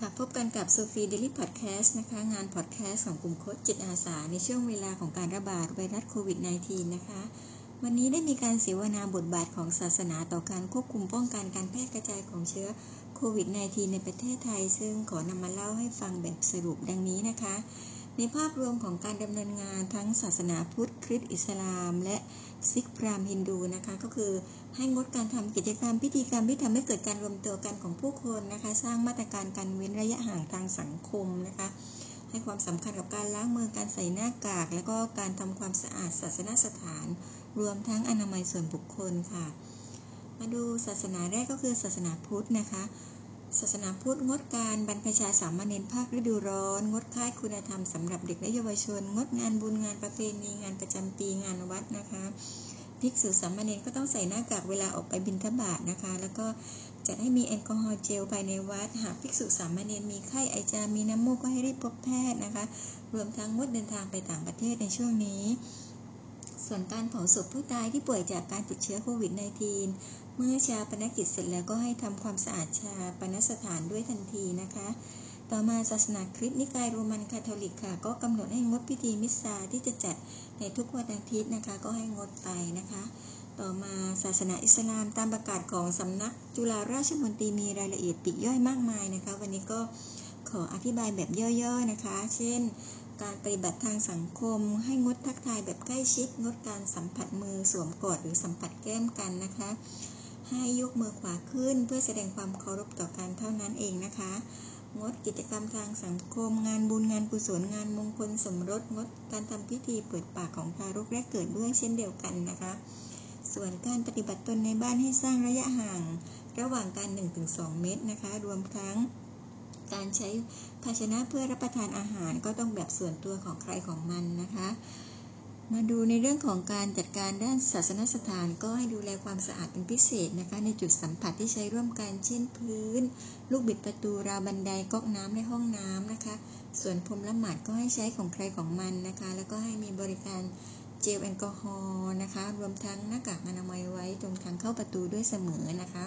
ค่ะพบกันกับโซฟีเดลี่พอดแคสต์นะคะ งานพอดแคสต์ของกลุ่มโค้ชจิตอาสา ในช่วงเวลาของการระบาดไวรัสโควิด -19 นะคะ วันนี้ได้มีการเสวนาบทบาทของศาสนาต่อการควบคุมป้องกันการแพร่กระจายของเชื้อโควิด -19 ในประเทศไทย ซึ่งขอนำมาเล่าให้ฟังแบบสรุปดังนี้นะคะ ในภาพรวมของการดำเนินงานทั้งศาสนาพุทธ คริสต์อิสลาม และซิกพรามฮินดูนะคะ ก็คือให้งดการทำกิจกรรมพิธีกรรมที่ทำให้เกิดการรวมตัวกันของผู้คนนะคะ สร้างมาตรการการเว้นระยะห่างทางสังคมนะคะ ให้ความสำคัญกับการล้างมือการใส่หน้ากาก แล้วก็การทำความสะอาดศาสนสถาน รวมทั้งอนามัยส่วนบุคคลค่ะ มาดูศาสนาแรกก็คือศาสนาพุทธนะคะ ศาสนาพุทธงดการบรรพชาสามเณรภาคฤดูร้อน งดค่ายคุณธรรมสำหรับเด็กและเยาวชน งดงานบุญงานประเพณีงานประจำปีงานวัดนะคะภิกษุสามเณรก็ต้องใส่หน้ากากเวลาออกไปบิณฑบาตนะคะ แล้วก็จัดให้มีแอลกอฮอล์เจลภายในวัด หากภิกษุสามเณรมีไข้ไอจามมีน้ำมูกก็ให้รีบพบแพทย์นะคะ รวมทั้งงดเดินทางไปต่างประเทศในช่วงนี้ ส่วนการเผาศพผู้ตายที่ป่วยจากการติดเชื้อโควิด -19 เมื่อฌาปนกิจเสร็จแล้วก็ให้ทำความสะอาดฌาปนสถานด้วยทันทีนะคะ ต่อมาศาสนาคริสต์นิกายโรมันคาทอลิกค่ะ ก็กำหนดให้งดพิธีมิสซาที่จะจัดในทุกวันอาทิตย์นะคะ ก็ให้งดไปนะคะต่อมาศาสนาอิสลามตามประกาศของสำนักจุฬาราชมนตรีมีรายละเอียดปลีกย่อยมากมายนะคะ วันนี้ก็ขออธิบายแบบย่อๆนะคะ เช่น การปฏิบัติทางสังคม ให้งดทักทายแบบใกล้ชิด งดการสัมผัสมือสวมกอดหรือสัมผัสแก้มกันนะคะ ให้ยกมือขวาขึ้นเพื่อแสดงความเคารพต่อกันเท่านั้นเองนะคะ งดกิจกรรมทางสังคม งานบุญงานกุศลงานมงคลสมรสงดการทำพิธีเปิดปากของทารกแรกเกิดด้วยเช่นเดียวกันนะคะ ส่วนการปฏิบัติตนในบ้านให้สร้างระยะห่าง ระหว่างการ1-2 เมตรนะคะ รวมทั้ง การใช้ภาชนะเพื่อรับประทานอาหารก็ต้องแบบส่วนตัวของใครของมันนะคะ มาดูในเรื่องของการจัดการด้านศาสนสถานก็ให้ดูแลความสะอาดเป็นพิเศษนะคะ ในจุดสัมผัสที่ใช้ร่วมกันเช่นพื้น ลูกบิดประตูราวบันไดก๊อกน้ำในห้องน้ำนะคะ ส่วนพรมละหมาดก็ให้ใช้ของใครของมันนะคะ แล้วก็ให้มีบริการเจลแอลกอฮอล์นะคะ รวมทั้งหน้ากากอนามัยไว้ตรงทางเข้าประตูด้วยเสมอนะคะ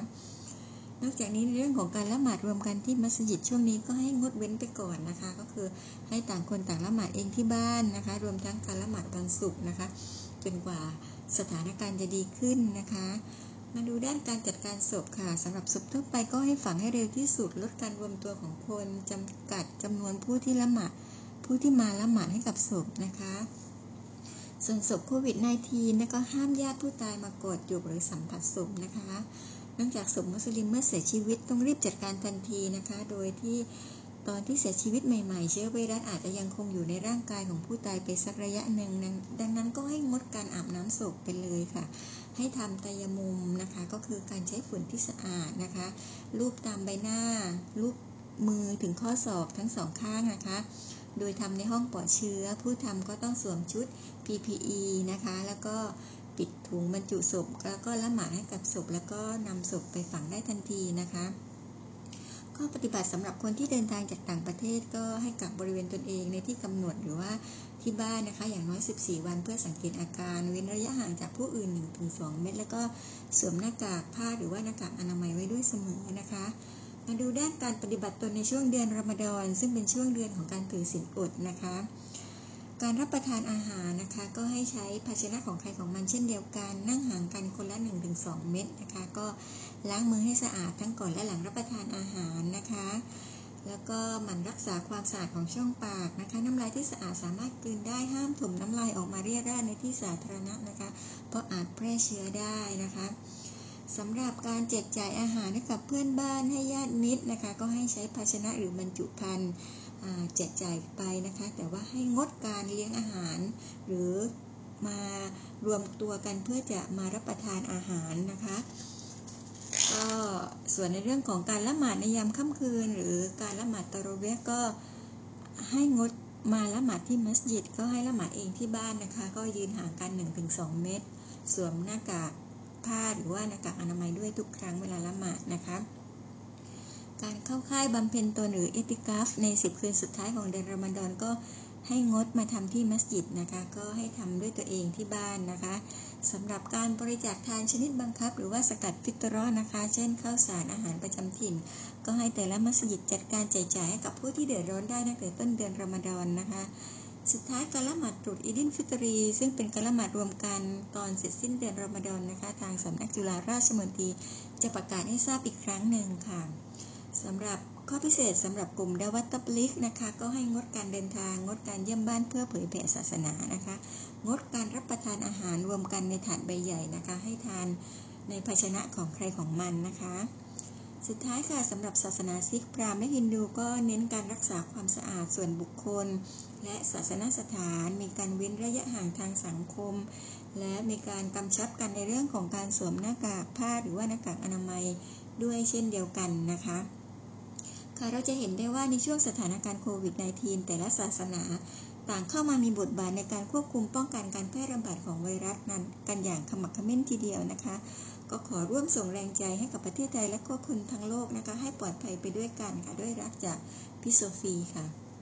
นอกจากนี้ในเรื่องของการละหมาดรวมกันที่มัสยิดช่วงนี้ก็ให้งดเว้นไปก่อนนะคะ ก็คือให้ต่างคนต่างละหมาดเองที่บ้านนะคะ รวมทั้งการละหมาดวันศุกร์นะคะ จนกว่าสถานการณ์จะดีขึ้นนะคะ มาดูด้านการจัดการศพค่ะสำหรับศพทั่วไปก็ให้ฝังให้เร็วที่สุดลดการรวมตัวของคนจำกัดจำนวนผู้ที่ละหมาดผู้ที่มาละหมาดให้กับศพนะคะส่วนศพโควิด -19 นะก็ห้ามญาติผู้ตายมากอดจูบหรือสัมผัสศพนะคะ เนื่องจากศพมุสลิมเมื่อเสียชีวิตต้องรีบจัดการทันทีนะคะ โดยที่ตอนที่เสียชีวิตใหม่ๆ เชื้อไวรัสอาจจะยังคงอยู่ในร่างกายของผู้ตายไปสักระยะหนึ่ง ดังนั้นก็ให้งดการอาบน้ำศพไปเลยค่ะ ให้ทำตยมุมนะคะ ก็คือการใช้ฝุ่นที่สะอาดนะคะ รูปตามใบหน้า รูปมือถึงข้อศอกทั้งสองข้างนะคะ โดยทำในห้องปลอดเชื้อ ผู้ทำก็ต้องสวมชุด PPE นะคะ แล้วก็ ปิดถุงบรรจุศพแล้วก็ละหมาดให้กับศพแล้วก็นำศพไปฝังได้ทันทีนะคะข้อปฏิบัติสำหรับคนที่เดินทางจากต่างประเทศก็ให้กักบริเวณตนเองในที่กำหนดหรือว่าที่บ้านนะคะ อย่างน้อย 14 วันเพื่อสังเกตอาการ เว้นระยะห่างจากผู้อื่น 1-2 เมตร แล้วก็สวมหน้ากากผ้าหรือว่าหน้ากากอนามัยไว้ด้วยเสมอนะคะมาดูด้านการปฏิบัติตนในช่วงเดือนรอมฎอนซึ่งเป็นช่วงเดือนของการถือศีลอดนะคะ การรับประทานอาหารนะคะ ก็ให้ใช้ภาชนะของใครของมันเช่นเดียวกัน นั่งห่างกันคนละ 1-2 เมตรนะคะ ก็ล้างมือให้สะอาดทั้งก่อนและหลังรับประทานอาหารนะคะ แล้วก็หมั่นรักษาความสะอาดของช่องปากนะคะ น้ำลายที่สะอาดสามารถกลืนได้ห้ามถมน้ำลายออกมาเรียราดในที่สาธารณะนะคะ เพราะอาจแพร่เชื้อได้นะคะสำหรับการแจกจ่ายอาหารให้กับเพื่อนบ้านให้ญาติมิตรนะคะ ก็ให้ใช้ภาชนะหรือบรรจุภัณฑ์ แจกจ่ายไปนะคะ แต่ว่าให้งดการเลี้ยงอาหาร หรือมารวมตัวกันเพื่อจะมารับประทานอาหารนะคะก็ส่วนในเรื่องของการละหมาดในยามค่ำคืน หรือการละหมาดตะโรเวกก็ให้งดมาละหมาดที่มัสยิดก็ให้ละหมาดเองที่บ้านนะคะ ก็ยืนห่างกัน 1-2 เมตร สวมหน้ากากผ้าหรือว่าหน้ากากอนามัยด้วยทุกครั้งเวลาละหมาดนะคะ การเข้าค่ายบำเพ็ญตนหรือเอติกาฟใน 10 คืนสุดท้ายของเดือนรอมฎอนก็ให้งดมาทำที่มัสยิดนะคะ ก็ให้ทำด้วยตัวเองที่บ้านนะคะสำหรับการบริจาคทานชนิดบังคับ หรือว่าซะกาตฟิตเราะห์นะคะ เช่นข้าวสารอาหารประจำถิ่น ก็ให้แต่ละมัสยิดจัดการแจกจ่ายให้กับผู้ที่เดือดร้อนได้ตั้งแต่ต้นเดือนรอมฎอนนะคะ สุดท้ายการละหมาดตรุษอีดิลฟิตรี ซึ่งเป็นการละหมาดรวมกันตอนเสร็จสิ้นเดือนรอมฎอนนะคะ ทางสำนักจุฬาราชมนตรีจะประกาศให้ทราบอีกครั้งหนึ่งค่ะ สำหรับข้อพิเศษสำหรับกลุ่มดาวัตตบลิกนะคะก็ให้งดการเดินทาง งดการเยี่ยมบ้านเพื่อเผยแผ่ศาสนานะคะ งดการรับประทานอาหารรวมกันในถาดใบใหญ่นะคะ ให้ทานในภาชนะของใครของมันนะคะ สุดท้ายค่ะสำหรับศาสนาซิกพราหมณ์และฮินดูก็เน้นการรักษาความสะอาดส่วนบุคคล และศาสนสถานมีการเว้นระยะห่างทางสังคม และมีการกำชับกันในเรื่องของการสวมหน้ากากผ้าหรือว่าหน้ากากอนามัยด้วยเช่นเดียวกันนะคะ ค่ะเราจะเห็นได้ว่าในช่วงสถานการณ์โควิด -19 แต่ละศาสนาต่างเข้ามามีบทบาทในการควบคุมป้องกันการแพร่ระบาดของไวรัสนั้น กันอย่างขมักเขม้นทีเดียวนะคะ ก็ขอร่วมส่งแรงใจให้กับประเทศไทยและก็คนทั้งโลกนะคะ ให้ปลอดภัยไปด้วยกันค่ะด้วยรักจากพี่โซฟีค่ะ